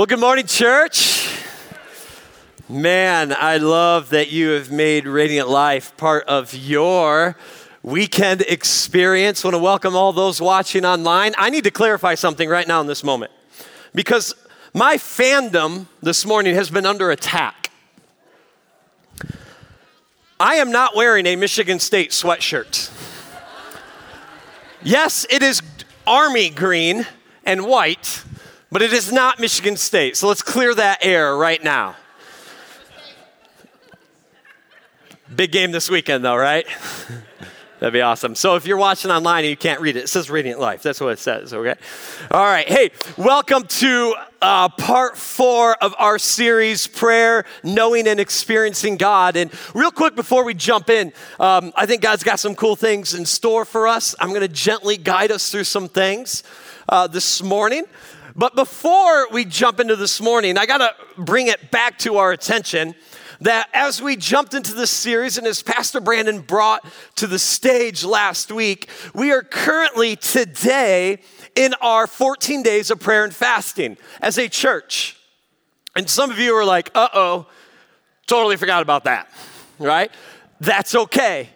Well, good morning, church. Man, I love that you have made Radiant Life part of your weekend experience. I want to welcome all those watching online. I need to clarify something right now in this moment because my fandom this morning has been under attack. I am not wearing a Michigan State sweatshirt. Yes, it is army green and white but it is not Michigan State. So let's clear that air right now. Big game this weekend, though, right? That'd be awesome. So if you're watching online and you can't read it, it says Radiant Life. That's what it says, okay? All right. Hey, welcome to uh, part four of our series, Prayer, Knowing and Experiencing God. And real quick before we jump in, um, I think God's got some cool things in store for us. I'm going to gently guide us through some things uh, this morning. But before we jump into this morning, I got to bring it back to our attention that as we jumped into this series and as Pastor Brandon brought to the stage last week, we are currently today in our 14 days of prayer and fasting as a church. And some of you are like, uh oh, totally forgot about that, right? That's okay.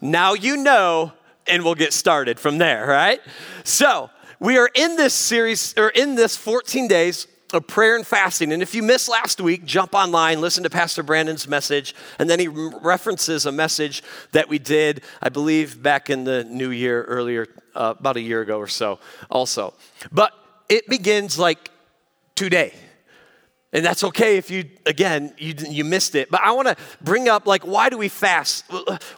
Now you know, and we'll get started from there, right? So, we are in this series, or in this 14 days of prayer and fasting. And if you missed last week, jump online, listen to Pastor Brandon's message, and then he references a message that we did, I believe, back in the new year, earlier, uh, about a year ago or so, also. But it begins like today. And that's okay if you, again, you, you missed it. But I want to bring up, like, why do we fast?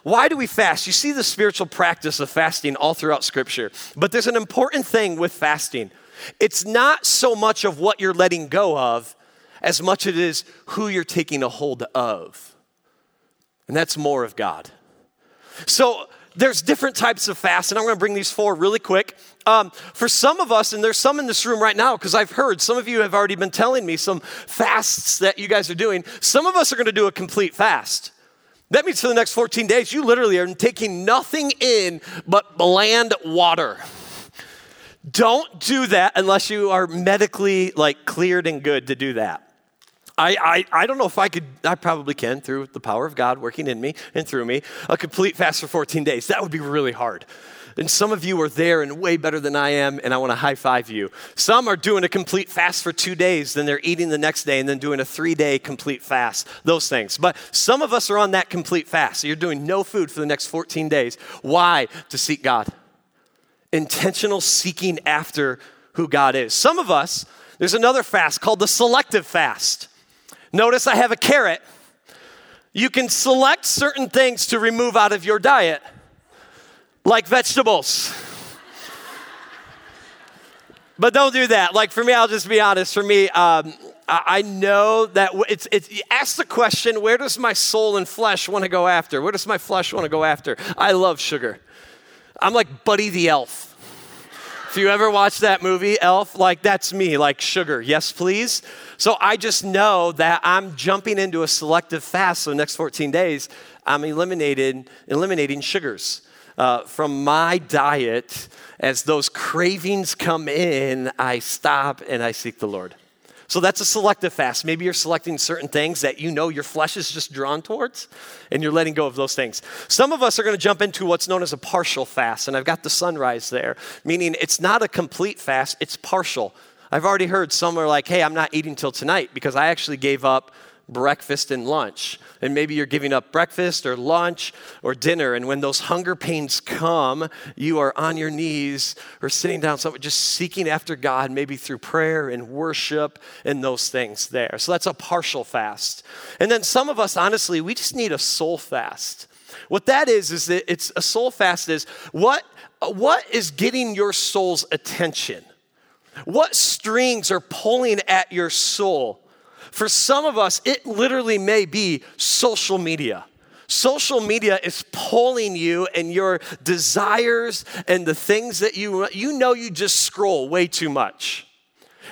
Why do we fast? You see the spiritual practice of fasting all throughout Scripture. But there's an important thing with fasting it's not so much of what you're letting go of as much as it is who you're taking a hold of. And that's more of God. So, there's different types of fast, and I'm going to bring these four really quick. Um, for some of us, and there's some in this room right now, because I've heard some of you have already been telling me some fasts that you guys are doing. Some of us are going to do a complete fast. That means for the next 14 days, you literally are taking nothing in but bland water. Don't do that unless you are medically like cleared and good to do that. I, I, I don't know if I could, I probably can through the power of God working in me and through me, a complete fast for 14 days. That would be really hard. And some of you are there and way better than I am, and I want to high five you. Some are doing a complete fast for two days, then they're eating the next day, and then doing a three day complete fast, those things. But some of us are on that complete fast. So you're doing no food for the next 14 days. Why? To seek God. Intentional seeking after who God is. Some of us, there's another fast called the selective fast. Notice I have a carrot. You can select certain things to remove out of your diet, like vegetables. but don't do that. Like for me, I'll just be honest. For me, um, I know that it's, it's, ask the question where does my soul and flesh want to go after? Where does my flesh want to go after? I love sugar. I'm like Buddy the Elf. If you ever watch that movie, Elf, like that's me, like sugar, yes, please. So I just know that I'm jumping into a selective fast. So next 14 days, I'm eliminated, eliminating sugars uh, from my diet. As those cravings come in, I stop and I seek the Lord. So that's a selective fast. Maybe you're selecting certain things that you know your flesh is just drawn towards, and you're letting go of those things. Some of us are going to jump into what's known as a partial fast, and I've got the sunrise there, meaning it's not a complete fast, it's partial. I've already heard some are like, hey, I'm not eating till tonight because I actually gave up breakfast and lunch. And maybe you're giving up breakfast or lunch or dinner. And when those hunger pains come, you are on your knees or sitting down, somewhere, just seeking after God, maybe through prayer and worship and those things there. So that's a partial fast. And then some of us, honestly, we just need a soul fast. What that is, is that it's a soul fast is what, what is getting your soul's attention? What strings are pulling at your soul? For some of us, it literally may be social media. Social media is pulling you and your desires and the things that you you know you just scroll way too much.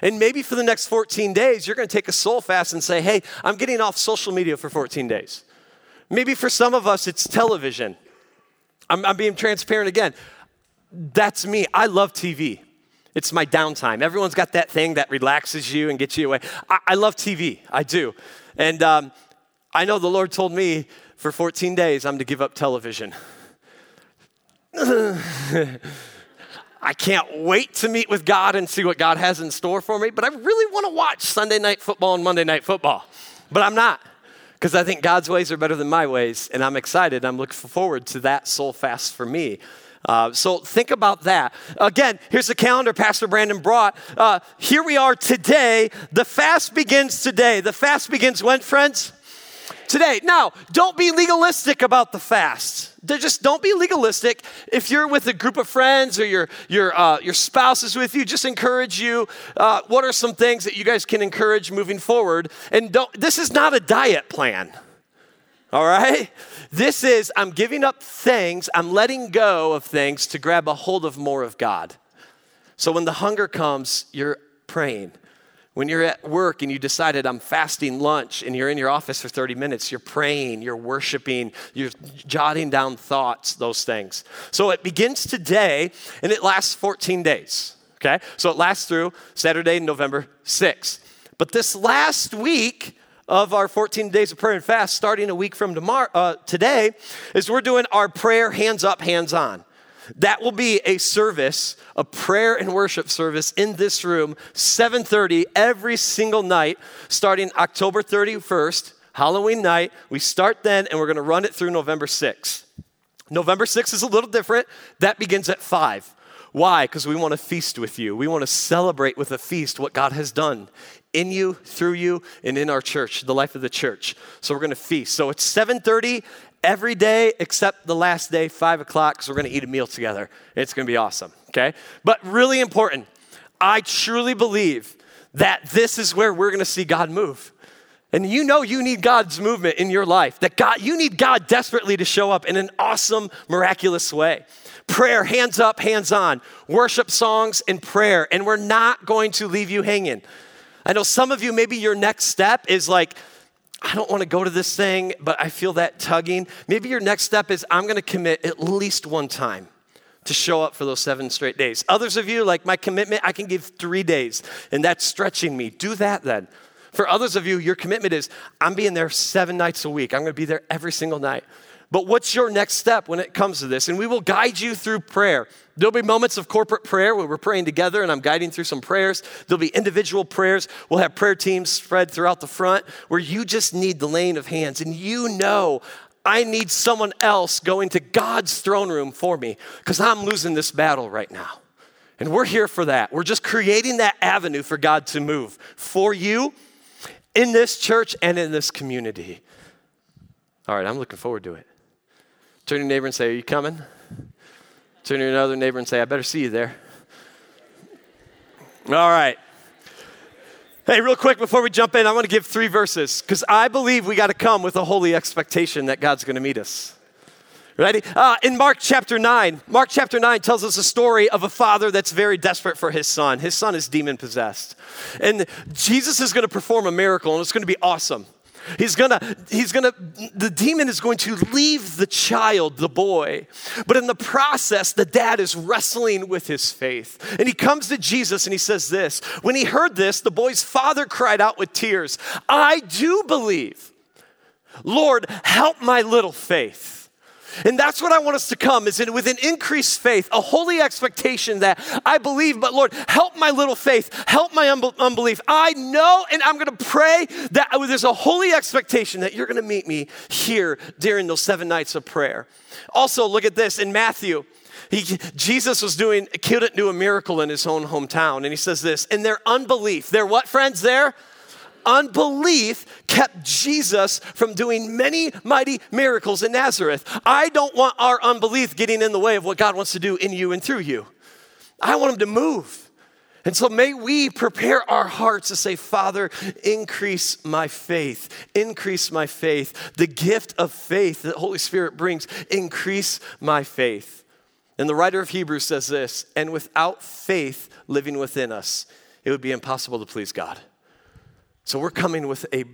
And maybe for the next 14 days, you're going to take a soul fast and say, "Hey, I'm getting off social media for 14 days." Maybe for some of us, it's television. I'm, I'm being transparent again. That's me. I love TV. It's my downtime. Everyone's got that thing that relaxes you and gets you away. I, I love TV, I do. And um, I know the Lord told me for 14 days I'm to give up television. I can't wait to meet with God and see what God has in store for me, but I really want to watch Sunday night football and Monday night football. But I'm not because I think God's ways are better than my ways, and I'm excited. I'm looking forward to that soul fast for me. Uh, so think about that. Again, here's the calendar Pastor Brandon brought. Uh, here we are today. The fast begins today. The fast begins when, friends? today. Now, don't be legalistic about the fast. Just don't be legalistic. If you're with a group of friends or your, your, uh, your spouse is with you, just encourage you. Uh, what are some things that you guys can encourage moving forward? And don't, this is not a diet plan. All right? This is, I'm giving up things, I'm letting go of things to grab a hold of more of God. So when the hunger comes, you're praying. When you're at work and you decided I'm fasting lunch and you're in your office for 30 minutes, you're praying, you're worshiping, you're jotting down thoughts, those things. So it begins today and it lasts 14 days. Okay? So it lasts through Saturday, November 6th. But this last week, of our 14 days of prayer and fast, starting a week from tomorrow, uh, today, is we're doing our prayer hands up, hands on. That will be a service, a prayer and worship service in this room, 7:30 every single night, starting October 31st, Halloween night. We start then, and we're going to run it through November 6th. November 6th is a little different. That begins at 5. Why? Because we want to feast with you. We want to celebrate with a feast what God has done in you, through you, and in our church, the life of the church. So we're going to feast. So it's 7:30 every day except the last day, five o'clock, because we're going to eat a meal together. It's going to be awesome, okay? But really important, I truly believe that this is where we're going to see God move. And you know you need God's movement in your life. That God you need God desperately to show up in an awesome miraculous way. Prayer, hands up, hands on. Worship songs and prayer. And we're not going to leave you hanging. I know some of you maybe your next step is like I don't want to go to this thing, but I feel that tugging. Maybe your next step is I'm going to commit at least one time to show up for those seven straight days. Others of you, like my commitment, I can give three days, and that's stretching me. Do that then. For others of you, your commitment is I'm being there seven nights a week. I'm going to be there every single night. But what's your next step when it comes to this? And we will guide you through prayer. There'll be moments of corporate prayer where we're praying together and I'm guiding through some prayers. There'll be individual prayers. We'll have prayer teams spread throughout the front where you just need the laying of hands and you know I need someone else going to God's throne room for me because I'm losing this battle right now. And we're here for that. We're just creating that avenue for God to move for you in this church and in this community. All right, I'm looking forward to it. Turn to your neighbor and say, Are you coming? Turn to another neighbor and say, I better see you there. All right. Hey, real quick before we jump in, I want to give three verses because I believe we got to come with a holy expectation that God's going to meet us. Ready? Uh, in Mark chapter 9, Mark chapter 9 tells us a story of a father that's very desperate for his son. His son is demon possessed. And Jesus is going to perform a miracle, and it's going to be awesome. He's gonna, he's gonna, the demon is going to leave the child, the boy. But in the process, the dad is wrestling with his faith. And he comes to Jesus and he says this When he heard this, the boy's father cried out with tears, I do believe. Lord, help my little faith. And that's what I want us to come is in, with an increased faith, a holy expectation that I believe, but Lord, help my little faith, help my unbelief. I know and I'm going to pray that there's a holy expectation that you're going to meet me here during those seven nights of prayer. Also, look at this in Matthew. He, Jesus was doing, couldn't do a miracle in his own hometown. And he says this, in their unbelief, their what, friends? Their unbelief kept Jesus from doing many mighty miracles in Nazareth. I don't want our unbelief getting in the way of what God wants to do in you and through you. I want Him to move. And so may we prepare our hearts to say, Father, increase my faith, increase my faith. The gift of faith that Holy Spirit brings, increase my faith. And the writer of Hebrews says this, and without faith living within us, it would be impossible to please God. So we're coming with a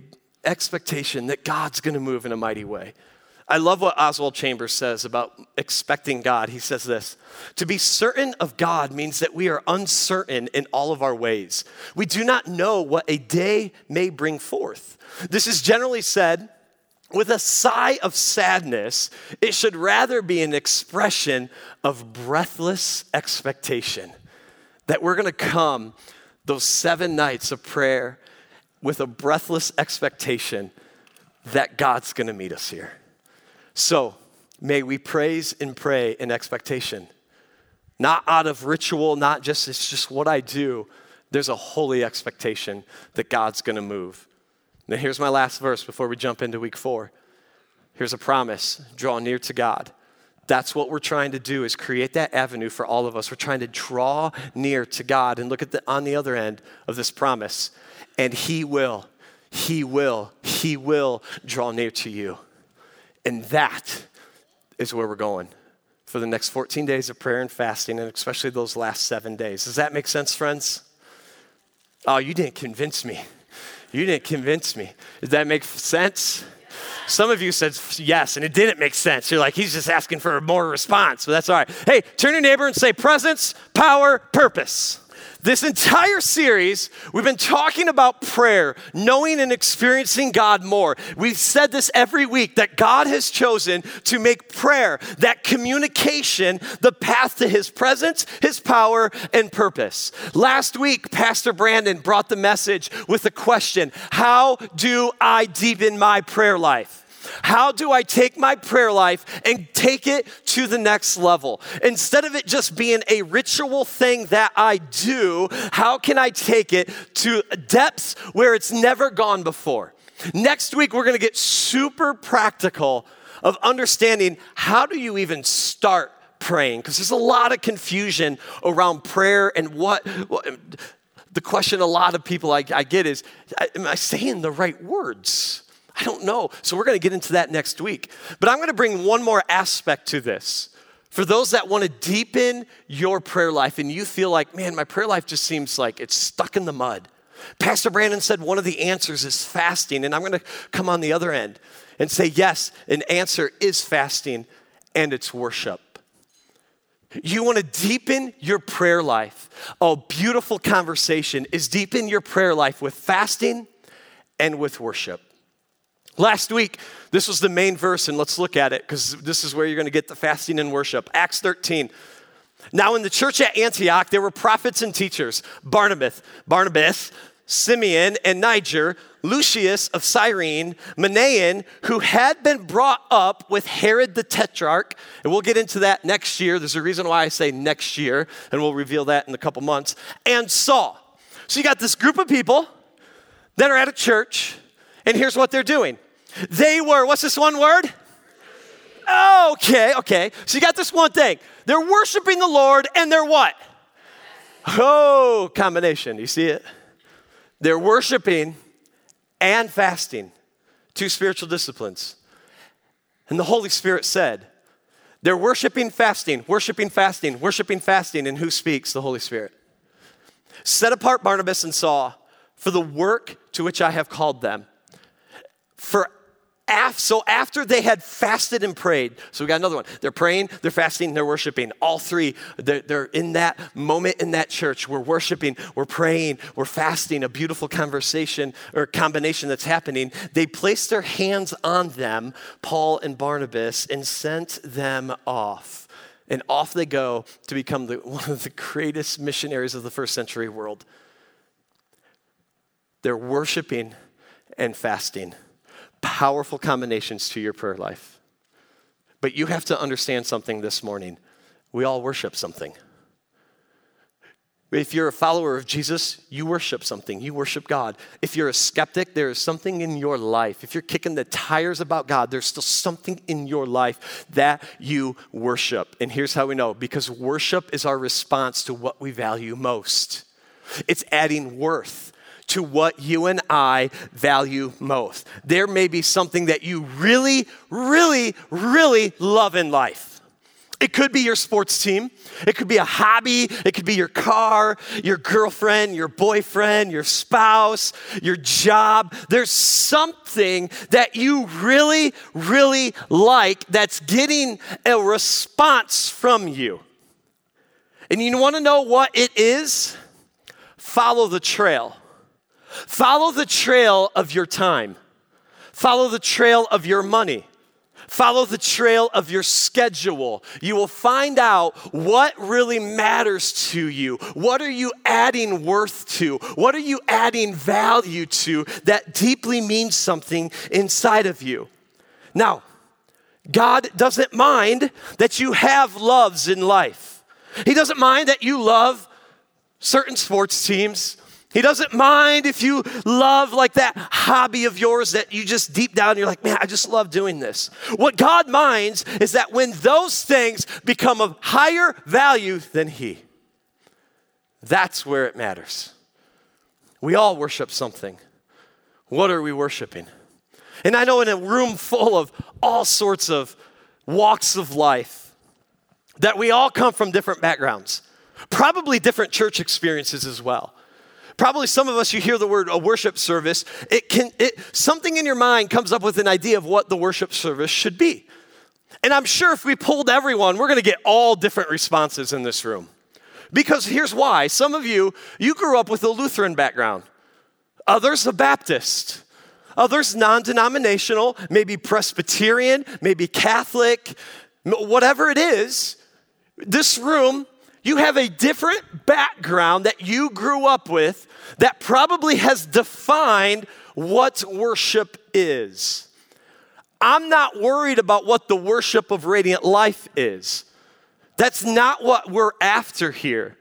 expectation that God's going to move in a mighty way. I love what Oswald Chambers says about expecting God. He says this To be certain of God means that we are uncertain in all of our ways. We do not know what a day may bring forth. This is generally said with a sigh of sadness. It should rather be an expression of breathless expectation that we're going to come those seven nights of prayer with a breathless expectation that God's going to meet us here. So may we praise and pray in expectation, not out of ritual, not just, it's just what I do. There's a holy expectation that God's gonna move. Now, here's my last verse before we jump into week four. Here's a promise draw near to God. That's what we're trying to do is create that avenue for all of us. We're trying to draw near to God and look at the on the other end of this promise. And he will, he will, he will draw near to you. And that is where we're going for the next 14 days of prayer and fasting, and especially those last seven days. Does that make sense, friends? Oh, you didn't convince me. You didn't convince me. Does that make sense? Some of you said yes, and it didn't make sense. You're like, he's just asking for more response, but that's all right. Hey, turn your neighbor and say presence, power, purpose. This entire series, we've been talking about prayer, knowing and experiencing God more. We've said this every week that God has chosen to make prayer, that communication, the path to his presence, his power, and purpose. Last week, Pastor Brandon brought the message with the question How do I deepen my prayer life? How do I take my prayer life and take it to the next level? Instead of it just being a ritual thing that I do, how can I take it to depths where it's never gone before? Next week, we're gonna get super practical of understanding how do you even start praying? Because there's a lot of confusion around prayer and what, what the question a lot of people I, I get is, am I saying the right words? I don't know. So we're going to get into that next week. But I'm going to bring one more aspect to this. For those that want to deepen your prayer life and you feel like, man, my prayer life just seems like it's stuck in the mud. Pastor Brandon said one of the answers is fasting, and I'm going to come on the other end and say, yes, an answer is fasting and it's worship. You want to deepen your prayer life. A beautiful conversation is deepen your prayer life with fasting and with worship. Last week, this was the main verse, and let's look at it because this is where you're going to get the fasting and worship. Acts 13. Now, in the church at Antioch, there were prophets and teachers Barnabas, Barnabas, Simeon, and Niger, Lucius of Cyrene, Manaen, who had been brought up with Herod the Tetrarch. And we'll get into that next year. There's a reason why I say next year, and we'll reveal that in a couple months. And Saul. So you got this group of people that are at a church, and here's what they're doing they were, what's this one word? Okay, okay. So you got this one thing. They're worshiping the Lord and they're what? Oh, combination. You see it? They're worshiping and fasting, two spiritual disciplines. And the Holy Spirit said, they're worshiping, fasting, worshiping, fasting, worshiping, fasting. And who speaks? The Holy Spirit. Set apart Barnabas and Saul for the work to which I have called them. For af- so after they had fasted and prayed, so we got another one. They're praying, they're fasting, they're worshiping. All three, they're, they're in that moment in that church. We're worshiping, we're praying, we're fasting, a beautiful conversation or combination that's happening. They placed their hands on them, Paul and Barnabas, and sent them off. And off they go to become the, one of the greatest missionaries of the first century world. They're worshiping and fasting powerful combinations to your prayer life. But you have to understand something this morning. We all worship something. If you're a follower of Jesus, you worship something. You worship God. If you're a skeptic, there is something in your life. If you're kicking the tires about God, there's still something in your life that you worship. And here's how we know because worship is our response to what we value most, it's adding worth to what you and I value most. There may be something that you really, really, really love in life. It could be your sports team. It could be a hobby. It could be your car, your girlfriend, your boyfriend, your spouse, your job. There's something that you really, really like that's getting a response from you. And you want to know what it is? Follow the trail. Follow the trail of your time. Follow the trail of your money. Follow the trail of your schedule. You will find out what really matters to you. What are you adding worth to? What are you adding value to that deeply means something inside of you? Now, God doesn't mind that you have loves in life. He doesn't mind that you love certain sports teams. He doesn't mind if you love like that hobby of yours that you just deep down you're like, man, I just love doing this. What God minds is that when those things become of higher value than He, that's where it matters. We all worship something. What are we worshiping? And I know in a room full of all sorts of walks of life that we all come from different backgrounds, probably different church experiences as well. Probably some of us, you hear the word a worship service, it can, it, something in your mind comes up with an idea of what the worship service should be. And I'm sure if we polled everyone, we're going to get all different responses in this room. Because here's why some of you, you grew up with a Lutheran background, others a Baptist, others non denominational, maybe Presbyterian, maybe Catholic, whatever it is. This room, you have a different background that you grew up with that probably has defined what worship is. I'm not worried about what the worship of radiant life is. That's not what we're after here.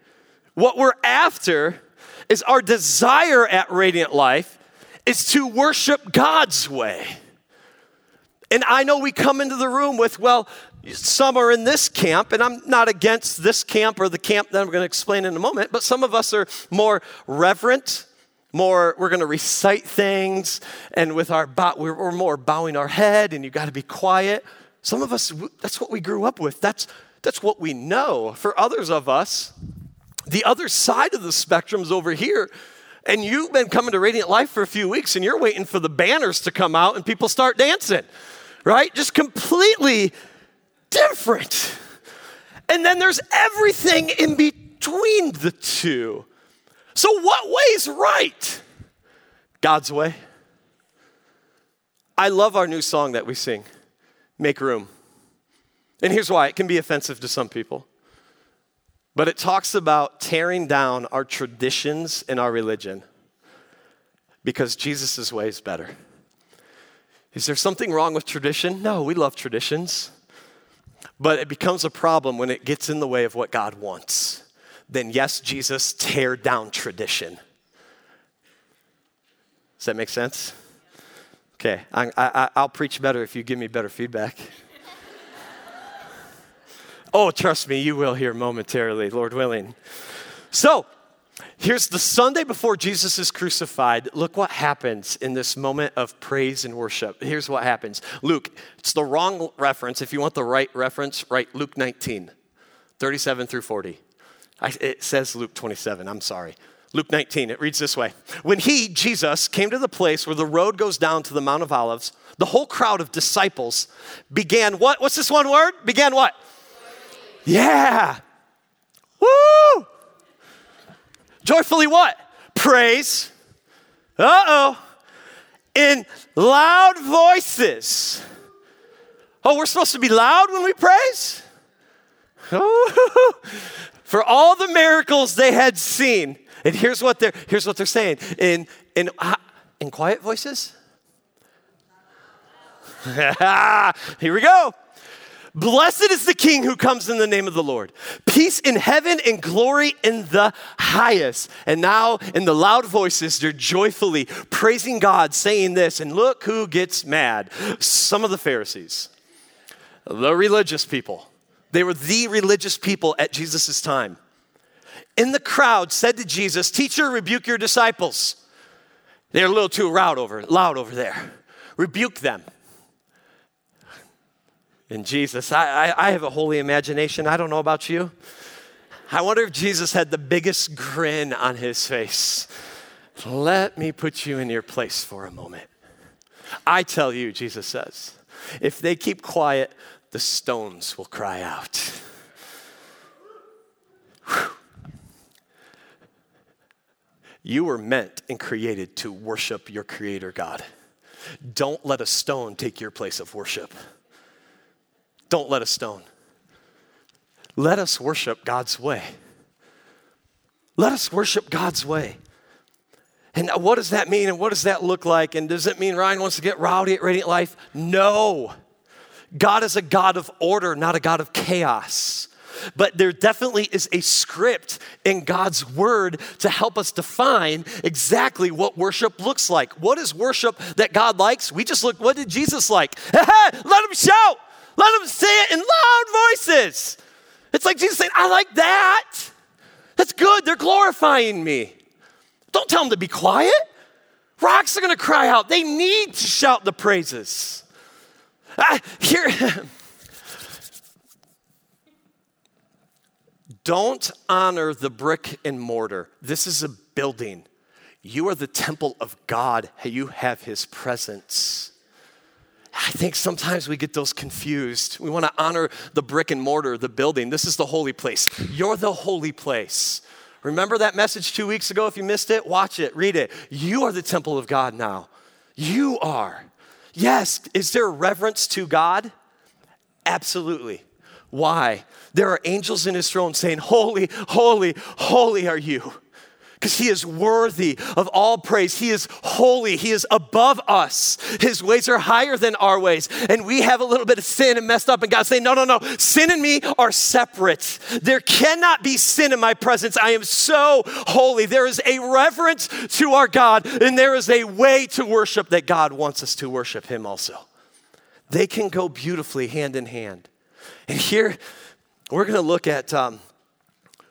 What we're after is our desire at radiant life is to worship God's way. And I know we come into the room with, well, some are in this camp, and I'm not against this camp or the camp that I'm going to explain in a moment, but some of us are more reverent, more, we're going to recite things, and with our, we're, we're more bowing our head, and you got to be quiet. Some of us, that's what we grew up with. That's, that's what we know. For others of us, the other side of the spectrum is over here. And you've been coming to Radiant Life for a few weeks and you're waiting for the banners to come out and people start dancing, right? Just completely different. And then there's everything in between the two. So, what way is right? God's way. I love our new song that we sing, Make Room. And here's why it can be offensive to some people. But it talks about tearing down our traditions and our religion because Jesus' way is better. Is there something wrong with tradition? No, we love traditions. But it becomes a problem when it gets in the way of what God wants. Then, yes, Jesus, tear down tradition. Does that make sense? Okay, I, I, I'll preach better if you give me better feedback. oh, trust me, you will hear momentarily, Lord willing. So, Here's the Sunday before Jesus is crucified. Look what happens in this moment of praise and worship. Here's what happens. Luke, it's the wrong reference. If you want the right reference, write Luke 19, 37 through 40. I, it says Luke 27. I'm sorry. Luke 19, it reads this way When he, Jesus, came to the place where the road goes down to the Mount of Olives, the whole crowd of disciples began what? What's this one word? Began what? Yeah. Woo! Joyfully what? Praise. Uh oh. In loud voices. Oh, we're supposed to be loud when we praise? For all the miracles they had seen. And here's what they're, here's what they're saying in, in, uh, in quiet voices. Here we go. Blessed is the King who comes in the name of the Lord. Peace in heaven and glory in the highest. And now, in the loud voices, they're joyfully praising God, saying this. And look who gets mad. Some of the Pharisees, the religious people. They were the religious people at Jesus' time. In the crowd, said to Jesus, Teacher, rebuke your disciples. They're a little too loud over, loud over there. Rebuke them. In Jesus. I, I, I have a holy imagination. I don't know about you. I wonder if Jesus had the biggest grin on his face. Let me put you in your place for a moment. I tell you, Jesus says, if they keep quiet, the stones will cry out. Whew. You were meant and created to worship your Creator God. Don't let a stone take your place of worship. Don't let us stone. Let us worship God's way. Let us worship God's way. And what does that mean? And what does that look like? And does it mean Ryan wants to get rowdy at Radiant Life? No. God is a God of order, not a God of chaos. But there definitely is a script in God's word to help us define exactly what worship looks like. What is worship that God likes? We just look, what did Jesus like? Let him shout, let them say it in loud voices. It's like Jesus saying, I like that. That's good. They're glorifying me. Don't tell them to be quiet. Rocks are going to cry out. They need to shout the praises. Uh, here, don't honor the brick and mortar. This is a building. You are the temple of God. You have His presence. I think sometimes we get those confused. We want to honor the brick and mortar, the building. This is the holy place. You're the holy place. Remember that message two weeks ago? If you missed it, watch it, read it. You are the temple of God now. You are. Yes, is there reverence to God? Absolutely. Why? There are angels in his throne saying, Holy, holy, holy are you because he is worthy of all praise. He is holy. He is above us. His ways are higher than our ways. And we have a little bit of sin and messed up. And God's saying, No, no, no. Sin and me are separate. There cannot be sin in my presence. I am so holy. There is a reverence to our God, and there is a way to worship that God wants us to worship him also. They can go beautifully hand in hand. And here, we're going to look at. Um,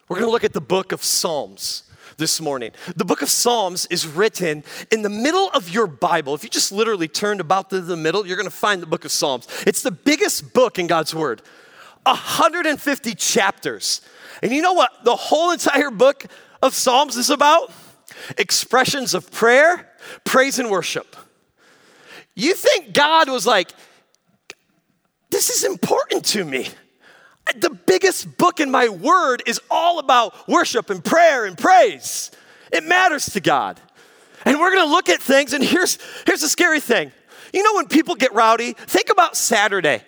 we're going to look at the book of Psalms this morning. The book of Psalms is written in the middle of your Bible. If you just literally turned about to the middle, you're going to find the book of Psalms. It's the biggest book in God's Word, 150 chapters. And you know what the whole entire book of Psalms is about? Expressions of prayer, praise, and worship. You think God was like, this is important to me the biggest book in my word is all about worship and prayer and praise. It matters to God. And we're gonna look at things, and here's, here's the scary thing. You know, when people get rowdy, think about Saturday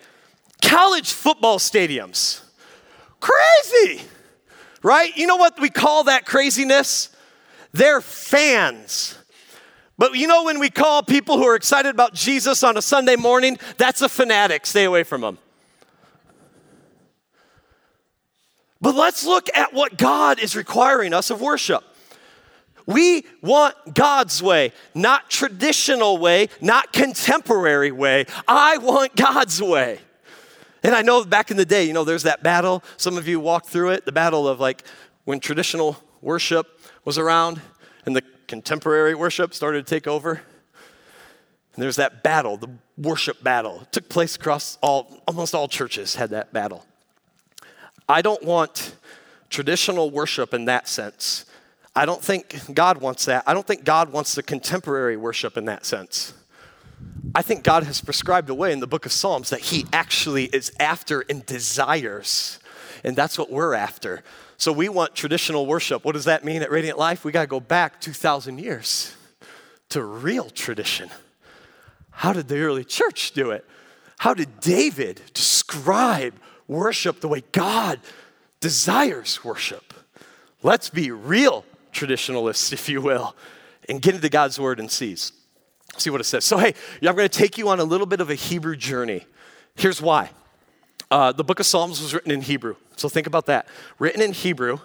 college football stadiums. Crazy, right? You know what we call that craziness? They're fans. But you know, when we call people who are excited about Jesus on a Sunday morning, that's a fanatic. Stay away from them. But let's look at what God is requiring us of worship. We want God's way, not traditional way, not contemporary way. I want God's way. And I know back in the day, you know, there's that battle. Some of you walked through it, the battle of like when traditional worship was around and the contemporary worship started to take over. And there's that battle, the worship battle. It took place across all, almost all churches had that battle. I don't want traditional worship in that sense. I don't think God wants that. I don't think God wants the contemporary worship in that sense. I think God has prescribed a way in the book of Psalms that He actually is after and desires. And that's what we're after. So we want traditional worship. What does that mean at Radiant Life? We got to go back 2,000 years to real tradition. How did the early church do it? How did David describe worship the way God desires worship. Let's be real traditionalists, if you will, and get into God's word and sees. See what it says. So, hey, I'm going to take you on a little bit of a Hebrew journey. Here's why. Uh, the book of Psalms was written in Hebrew. So, think about that. Written in Hebrew.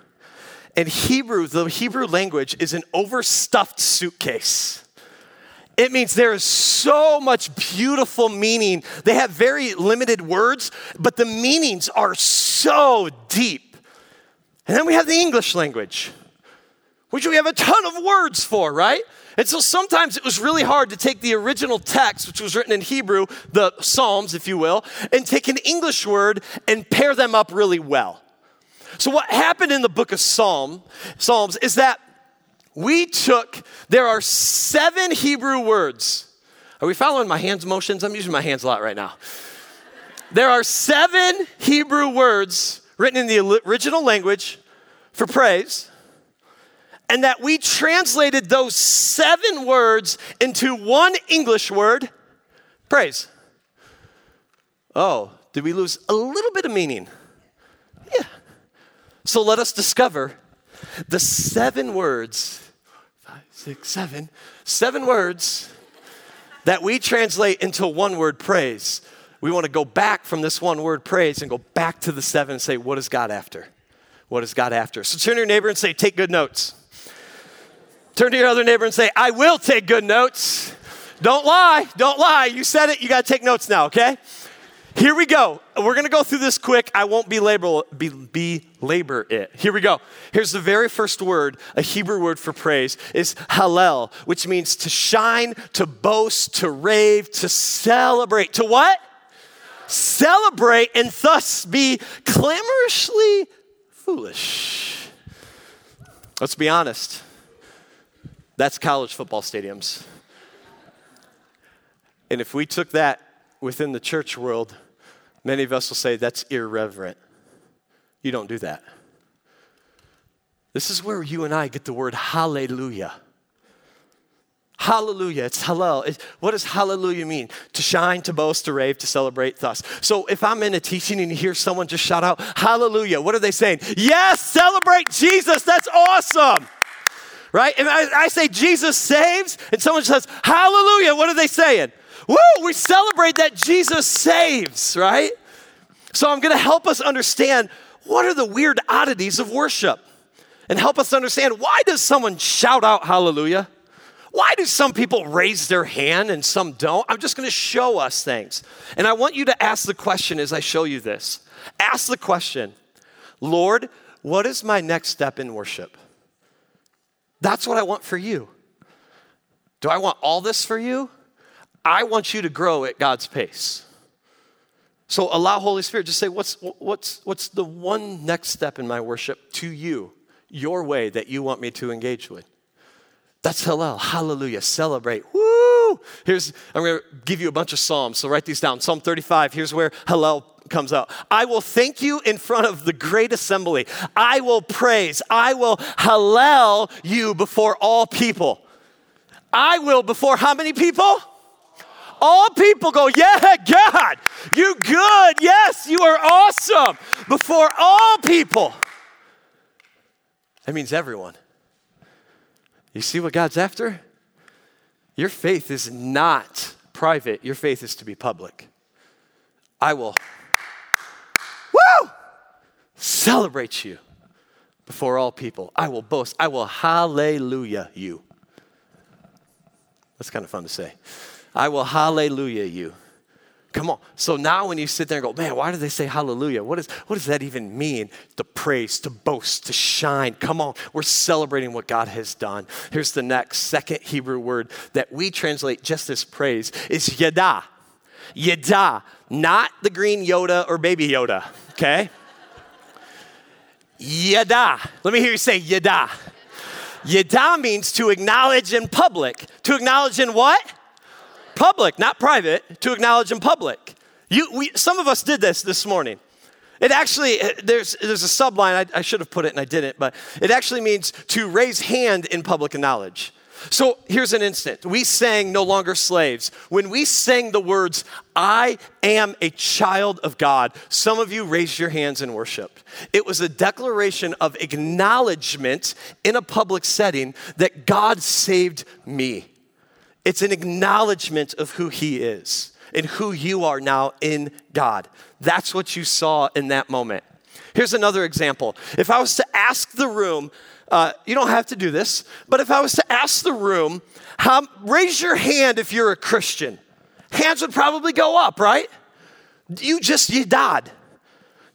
And Hebrew, the Hebrew language, is an overstuffed suitcase. It means there is so much beautiful meaning. They have very limited words, but the meanings are so deep. And then we have the English language, which we have a ton of words for, right? And so sometimes it was really hard to take the original text, which was written in Hebrew, the Psalms, if you will, and take an English word and pair them up really well. So what happened in the book of Psalm, Psalms is that we took, there are seven Hebrew words. Are we following my hands motions? I'm using my hands a lot right now. There are seven Hebrew words written in the original language for praise, and that we translated those seven words into one English word praise. Oh, did we lose a little bit of meaning? Yeah. So let us discover the seven words, six, seven, seven words that we translate into one word praise. We want to go back from this one word praise and go back to the seven and say, what is God after? What is God after? So turn to your neighbor and say, take good notes. Turn to your other neighbor and say, I will take good notes. Don't lie. Don't lie. You said it. You got to take notes now, okay? Here we go. We're going to go through this quick. I won't belabor, be, belabor it. Here we go. Here's the very first word, a Hebrew word for praise, is hallel, which means to shine, to boast, to rave, to celebrate. To what? Celebrate and thus be clamorously foolish. Let's be honest. That's college football stadiums. And if we took that within the church world, Many of us will say that's irreverent. You don't do that. This is where you and I get the word hallelujah. Hallelujah. It's hallel. what does hallelujah mean? To shine, to boast, to rave, to celebrate, thus. So if I'm in a teaching and you hear someone just shout out, hallelujah, what are they saying? Yes, celebrate Jesus. That's awesome. Right? And I, I say Jesus saves, and someone says, hallelujah, what are they saying? Woo, we celebrate that Jesus saves, right? So I'm going to help us understand what are the weird oddities of worship and help us understand why does someone shout out hallelujah? Why do some people raise their hand and some don't? I'm just going to show us things. And I want you to ask the question as I show you this. Ask the question, Lord, what is my next step in worship? That's what I want for you. Do I want all this for you? I want you to grow at God's pace. So allow Holy Spirit, just say, what's, what's, what's the one next step in my worship to you, your way that you want me to engage with? That's Hallel. Hallelujah. Celebrate. Woo! Here's, I'm going to give you a bunch of Psalms, so write these down. Psalm 35, here's where Hallel comes out. I will thank you in front of the great assembly. I will praise. I will Hallel you before all people. I will before how many people? All people go, Yeah, God, you good. Yes, you are awesome. Before all people. That means everyone. You see what God's after? Your faith is not private, your faith is to be public. I will, woo, celebrate you before all people. I will boast. I will hallelujah you. That's kind of fun to say. I will hallelujah you. Come on. So now when you sit there and go, man, why do they say hallelujah? What, is, what does that even mean? To praise, to boast, to shine. Come on. We're celebrating what God has done. Here's the next second Hebrew word that we translate just as praise is yada. Yada, not the green Yoda or baby Yoda, okay? Yada. Let me hear you say yada. Yada means to acknowledge in public. To acknowledge in what? Public, not private, to acknowledge in public. You, we, some of us did this this morning. It actually, uh, there's, there's a subline, I, I should have put it and I didn't, but it actually means to raise hand in public knowledge. So here's an instant. We sang No Longer Slaves. When we sang the words, I am a child of God, some of you raised your hands in worship. It was a declaration of acknowledgement in a public setting that God saved me. It's an acknowledgement of who He is and who you are now in God. That's what you saw in that moment. Here's another example. If I was to ask the room, uh, you don't have to do this, but if I was to ask the room, how, raise your hand if you're a Christian. Hands would probably go up, right? You just, you died.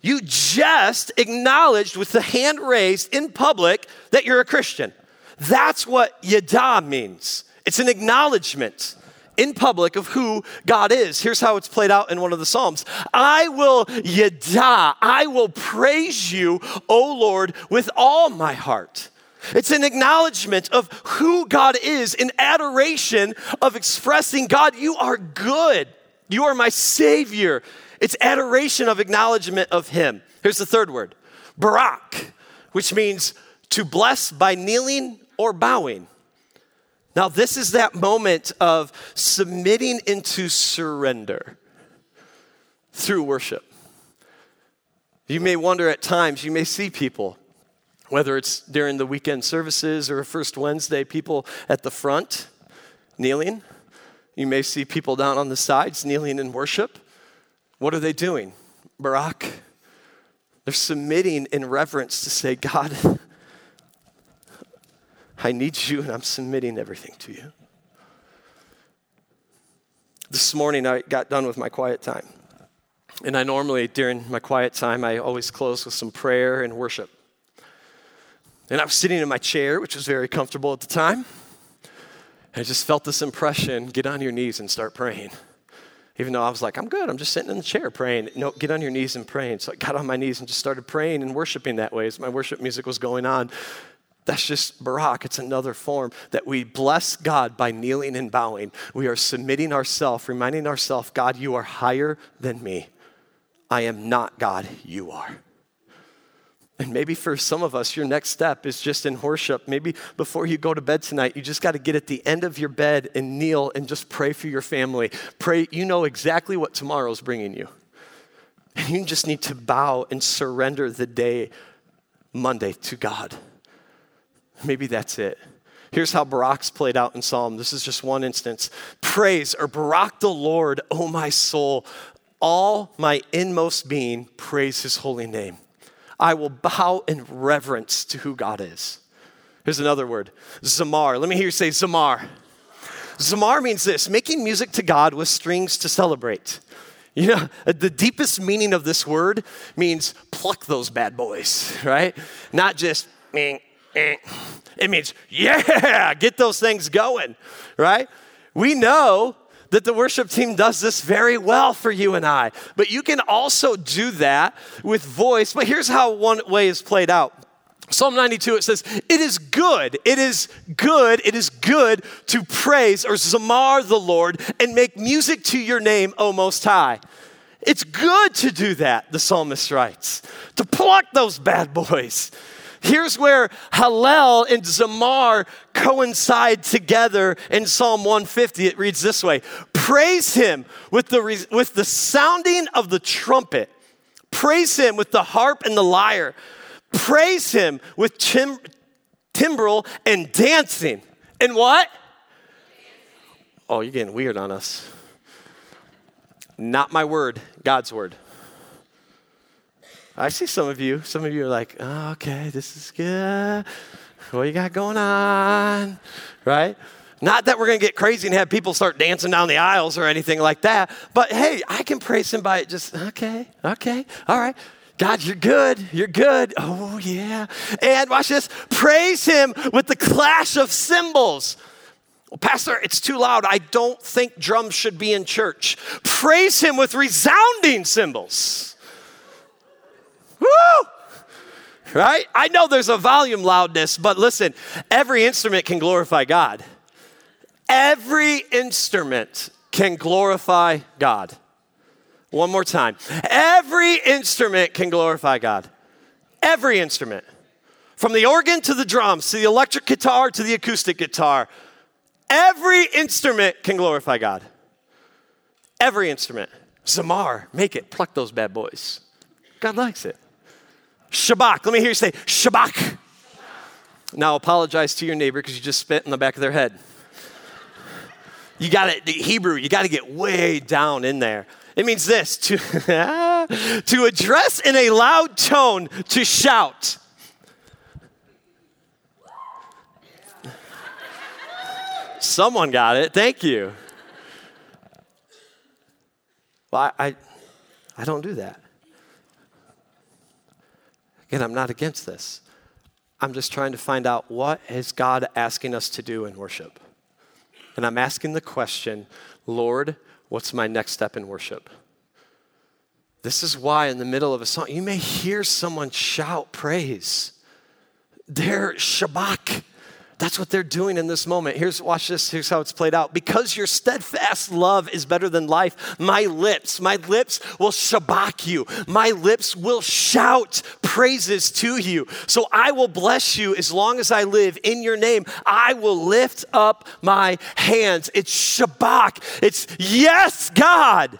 You just acknowledged with the hand raised in public that you're a Christian. That's what yada means. It's an acknowledgement in public of who God is. Here's how it's played out in one of the Psalms I will yada, I will praise you, O Lord, with all my heart. It's an acknowledgement of who God is, an adoration of expressing, God, you are good. You are my Savior. It's adoration of acknowledgement of Him. Here's the third word Barak, which means to bless by kneeling or bowing. Now, this is that moment of submitting into surrender through worship. You may wonder at times, you may see people, whether it's during the weekend services or First Wednesday, people at the front kneeling. You may see people down on the sides kneeling in worship. What are they doing? Barak. They're submitting in reverence to say, God, I need you and I'm submitting everything to you. This morning I got done with my quiet time. And I normally, during my quiet time, I always close with some prayer and worship. And I was sitting in my chair, which was very comfortable at the time. I just felt this impression get on your knees and start praying. Even though I was like, I'm good, I'm just sitting in the chair praying. No, get on your knees and praying. So I got on my knees and just started praying and worshiping that way as my worship music was going on. That's just Barak. It's another form that we bless God by kneeling and bowing. We are submitting ourselves, reminding ourselves, God, you are higher than me. I am not God, you are. And maybe for some of us, your next step is just in worship. Maybe before you go to bed tonight, you just got to get at the end of your bed and kneel and just pray for your family. Pray, you know exactly what tomorrow's bringing you. And you just need to bow and surrender the day, Monday, to God. Maybe that's it. Here's how Barak's played out in Psalm. This is just one instance. Praise or Barak the Lord, O my soul. All my inmost being, praise his holy name. I will bow in reverence to who God is. Here's another word Zamar. Let me hear you say Zamar. Zamar means this making music to God with strings to celebrate. You know, the deepest meaning of this word means pluck those bad boys, right? Not just, eh, eh. it means, yeah, get those things going, right? We know that the worship team does this very well for you and I. But you can also do that with voice. But here's how one way is played out. Psalm 92, it says, It is good, it is good, it is good to praise or zamar the Lord and make music to your name, O Most High. It's good to do that, the psalmist writes, to pluck those bad boys Here's where Hallel and Zamar coincide together in Psalm 150. It reads this way Praise him with the, with the sounding of the trumpet, praise him with the harp and the lyre, praise him with tim- timbrel and dancing. And what? Oh, you're getting weird on us. Not my word, God's word. I see some of you. Some of you are like, oh, okay, this is good. What you got going on? Right? Not that we're going to get crazy and have people start dancing down the aisles or anything like that, but hey, I can praise him by just, okay, okay, all right. God, you're good. You're good. Oh, yeah. And watch this praise him with the clash of cymbals. Well, Pastor, it's too loud. I don't think drums should be in church. Praise him with resounding cymbals. Woo! Right? I know there's a volume loudness, but listen, every instrument can glorify God. Every instrument can glorify God. One more time. Every instrument can glorify God. Every instrument. From the organ to the drums, to the electric guitar to the acoustic guitar. Every instrument can glorify God. Every instrument. Zamar, make it, pluck those bad boys. God likes it. Shabach. Let me hear you say Shabach. Now apologize to your neighbor because you just spit in the back of their head. You got it, Hebrew, you got to get way down in there. It means this to, to address in a loud tone, to shout. Someone got it. Thank you. Well, I, I, I don't do that. Again, I'm not against this. I'm just trying to find out what is God asking us to do in worship. and I'm asking the question Lord, what's my next step in worship? This is why, in the middle of a song, you may hear someone shout praise. They're shabach. That's what they're doing in this moment. Here's, watch this. Here's how it's played out. Because your steadfast love is better than life, my lips, my lips will shabach you. My lips will shout praises to you. So I will bless you as long as I live in your name. I will lift up my hands. It's shabach. It's yes, God.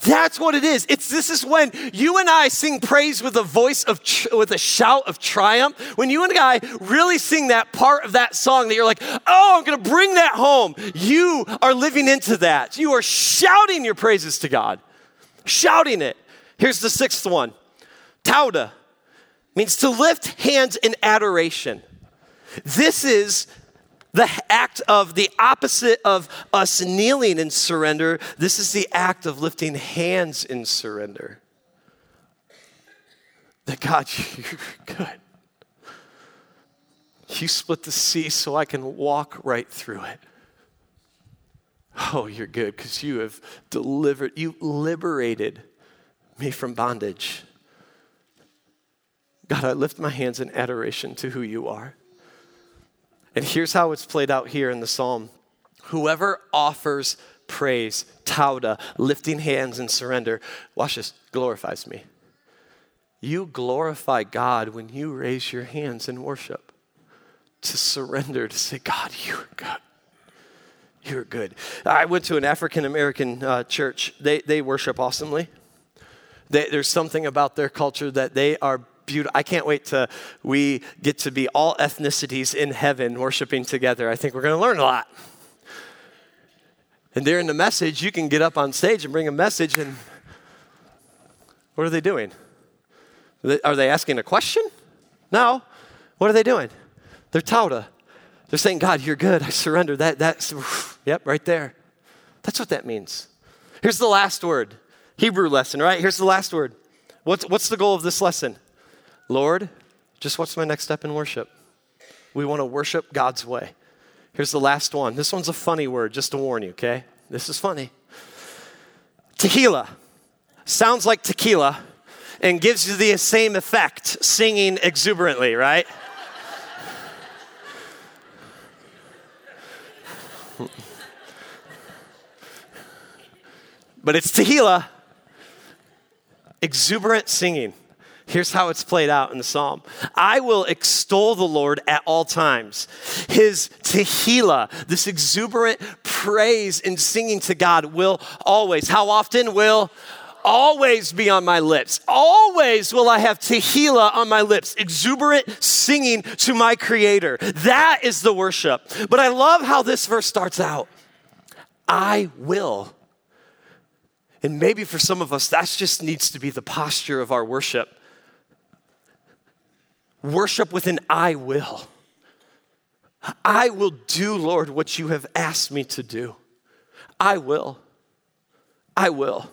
That's what it is. It's this is when you and I sing praise with a voice of with a shout of triumph. When you and I really sing that part of that song that you're like, "Oh, I'm going to bring that home." You are living into that. You are shouting your praises to God. Shouting it. Here's the sixth one. Tauda means to lift hands in adoration. This is the act of the opposite of us kneeling in surrender. This is the act of lifting hands in surrender. That God, you're good. You split the sea so I can walk right through it. Oh, you're good because you have delivered, you liberated me from bondage. God, I lift my hands in adoration to who you are. And here's how it's played out here in the psalm Whoever offers praise, tauda, lifting hands and surrender, watch this, glorifies me. You glorify God when you raise your hands in worship to surrender, to say, God, you're good. You're good. I went to an African American uh, church. They, they worship awesomely. They, there's something about their culture that they are beautiful. I can't wait to we get to be all ethnicities in heaven worshiping together. I think we're going to learn a lot. And during the message, you can get up on stage and bring a message, and what are they doing? Are they asking a question? No. What are they doing? They're tauda. They're saying, God, you're good. I surrender. That, that's, yep, right there. That's what that means. Here's the last word Hebrew lesson, right? Here's the last word. What's, what's the goal of this lesson? Lord, just what's my next step in worship? We want to worship God's way. Here's the last one. This one's a funny word, just to warn you, okay? This is funny. Tehillah sounds like tequila and gives you the same effect, singing exuberantly, right? but it's tehillah, exuberant singing. Here's how it's played out in the psalm I will extol the Lord at all times. His tehillah, this exuberant praise and singing to God, will always, how often will always be on my lips. Always will I have tehillah on my lips, exuberant singing to my creator. That is the worship. But I love how this verse starts out I will. And maybe for some of us, that just needs to be the posture of our worship. Worship with an I will. I will do, Lord, what you have asked me to do. I will. I will.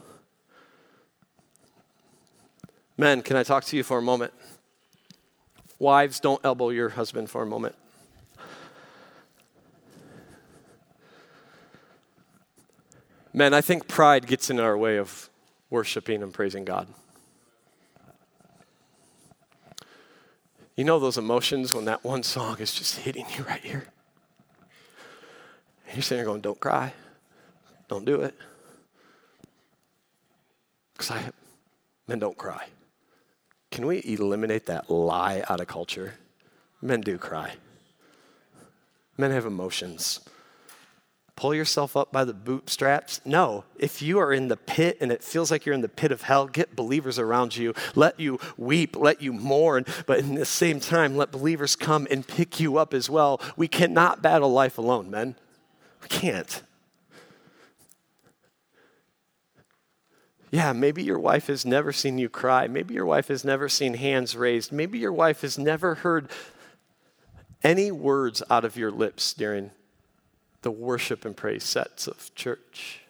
Men, can I talk to you for a moment? Wives, don't elbow your husband for a moment. Men, I think pride gets in our way of worshiping and praising God. You know those emotions when that one song is just hitting you right here? And you're sitting there going, Don't cry. Don't do it. Because I, men don't cry. Can we eliminate that lie out of culture? Men do cry. Men have emotions pull yourself up by the bootstraps. No, if you are in the pit and it feels like you're in the pit of hell, get believers around you. Let you weep, let you mourn, but in the same time, let believers come and pick you up as well. We cannot battle life alone, men. We can't. Yeah, maybe your wife has never seen you cry. Maybe your wife has never seen hands raised. Maybe your wife has never heard any words out of your lips during the worship and praise sets of church?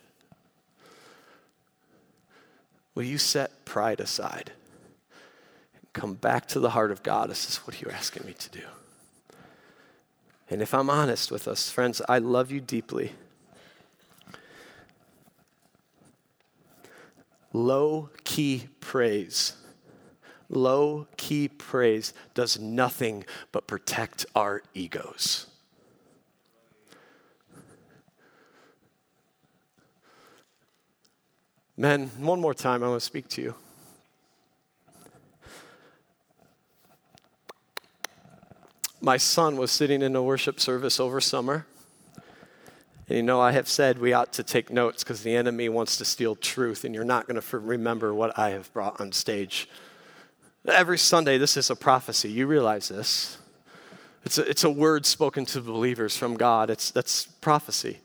Will you set pride aside and come back to the heart of God? This is what you're asking me to do. And if I'm honest with us, friends, I love you deeply. Low key praise, low key praise does nothing but protect our egos. Men, one more time, I want to speak to you. My son was sitting in a worship service over summer. And you know, I have said we ought to take notes because the enemy wants to steal truth, and you're not going to remember what I have brought on stage. Every Sunday, this is a prophecy. You realize this. It's a, it's a word spoken to believers from God. It's, that's prophecy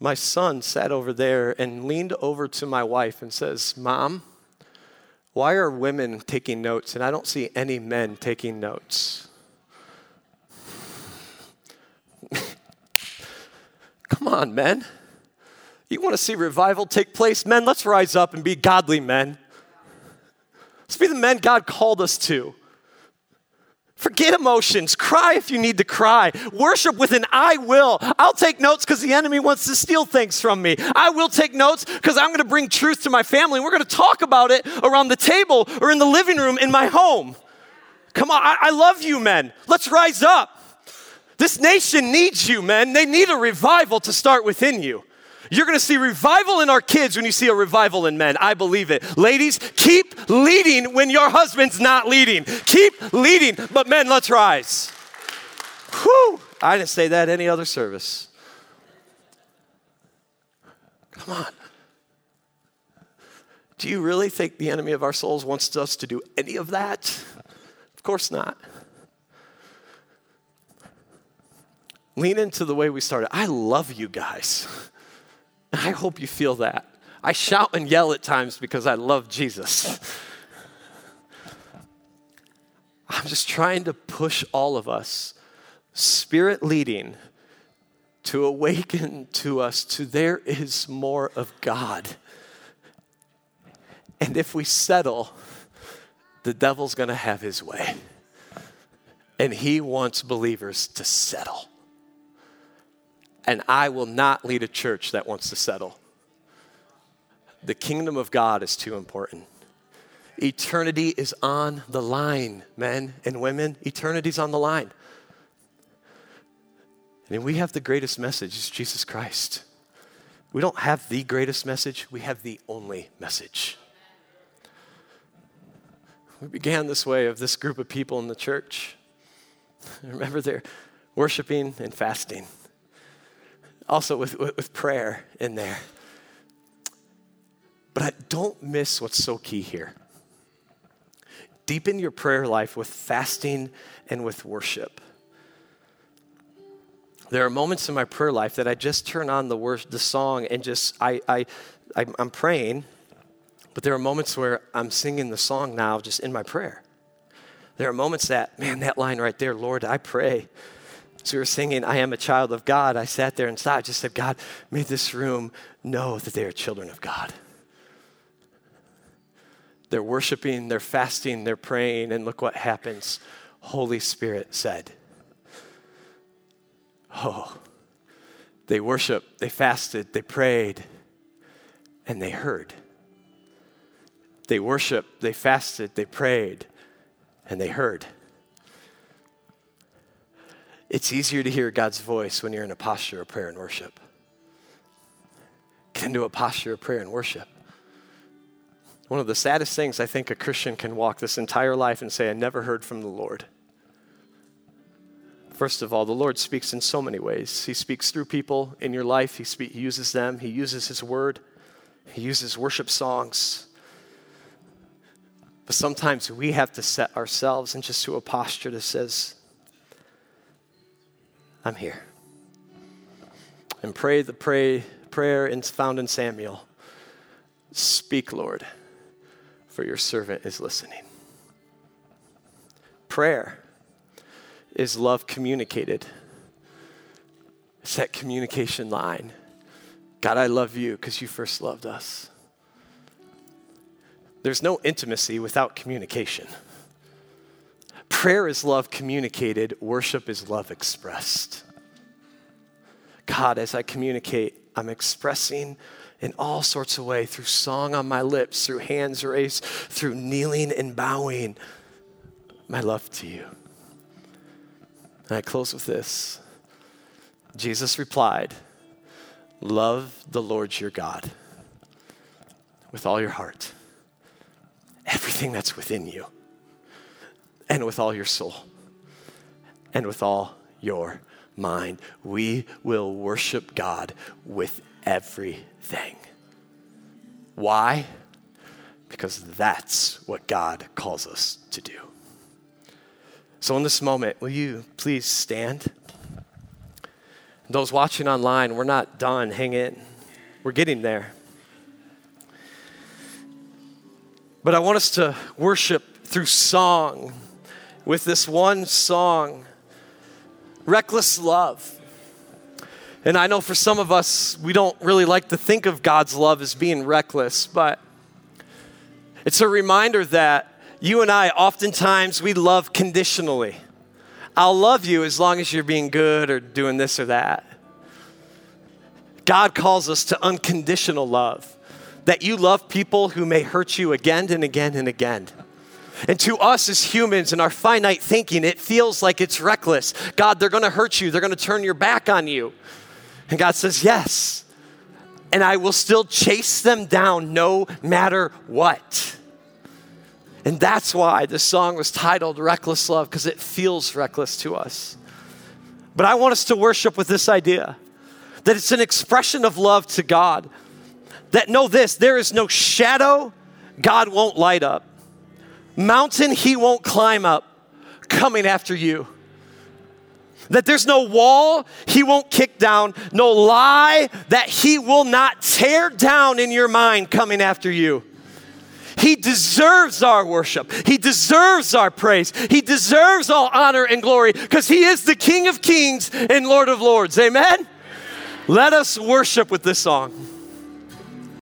my son sat over there and leaned over to my wife and says, Mom, why are women taking notes and I don't see any men taking notes? Come on, men. You want to see revival take place? Men, let's rise up and be godly men. Let's be the men God called us to. Forget emotions. Cry if you need to cry. Worship with an I will. I'll take notes because the enemy wants to steal things from me. I will take notes because I'm going to bring truth to my family. We're going to talk about it around the table or in the living room in my home. Come on, I, I love you, men. Let's rise up. This nation needs you, men. They need a revival to start within you. You're going to see revival in our kids when you see a revival in men. I believe it. Ladies, keep leading when your husband's not leading. Keep leading. But men, let's rise. Whew. I didn't say that any other service. Come on. Do you really think the enemy of our souls wants us to do any of that? Of course not. Lean into the way we started. I love you guys. I hope you feel that. I shout and yell at times because I love Jesus. I'm just trying to push all of us, spirit leading, to awaken to us to there is more of God. And if we settle, the devil's going to have his way. And he wants believers to settle and I will not lead a church that wants to settle. The kingdom of God is too important. Eternity is on the line, men and women. Eternity's on the line. And we have the greatest message, is Jesus Christ. We don't have the greatest message, we have the only message. We began this way of this group of people in the church. Remember, they're worshiping and fasting also with, with prayer in there. But I don't miss what's so key here. Deepen your prayer life with fasting and with worship. There are moments in my prayer life that I just turn on the wor- the song and just I, I I'm praying, but there are moments where I'm singing the song now just in my prayer. There are moments that, man, that line right there, Lord, I pray as we were singing, I am a child of God, I sat there and I just said, God, may this room know that they are children of God. They're worshiping, they're fasting, they're praying, and look what happens. Holy Spirit said, Oh, they worshiped, they fasted, they prayed, and they heard. They worshiped, they fasted, they prayed, and they heard. It's easier to hear God's voice when you're in a posture of prayer and worship. Get into a posture of prayer and worship. One of the saddest things I think a Christian can walk this entire life and say, I never heard from the Lord. First of all, the Lord speaks in so many ways. He speaks through people in your life, He, speak, he uses them, He uses His word, He uses worship songs. But sometimes we have to set ourselves into a posture that says, I'm here. And pray the pray, prayer found in Samuel Speak, Lord, for your servant is listening. Prayer is love communicated. It's that communication line. God, I love you because you first loved us. There's no intimacy without communication. Prayer is love communicated, worship is love expressed. God, as I communicate, I'm expressing in all sorts of ways through song on my lips, through hands raised, through kneeling and bowing my love to you. And I close with this Jesus replied, Love the Lord your God with all your heart, everything that's within you, and with all your soul, and with all your mind. We will worship God with everything. Why? Because that's what God calls us to do. So, in this moment, will you please stand? Those watching online, we're not done. Hang in. We're getting there. But I want us to worship through song with this one song, Reckless Love. And I know for some of us, we don't really like to think of God's love as being reckless, but it's a reminder that you and I, oftentimes, we love conditionally. I'll love you as long as you're being good or doing this or that. God calls us to unconditional love, that you love people who may hurt you again and again and again. And to us as humans and our finite thinking, it feels like it's reckless. God, they're gonna hurt you, they're gonna turn your back on you. And God says, Yes. And I will still chase them down no matter what. And that's why the song was titled Reckless Love, because it feels reckless to us. But I want us to worship with this idea that it's an expression of love to God. That know this there is no shadow God won't light up, mountain He won't climb up coming after you. That there's no wall he won't kick down, no lie that he will not tear down in your mind coming after you. He deserves our worship. He deserves our praise. He deserves all honor and glory because He is the King of kings and Lord of lords. Amen? Let us worship with this song.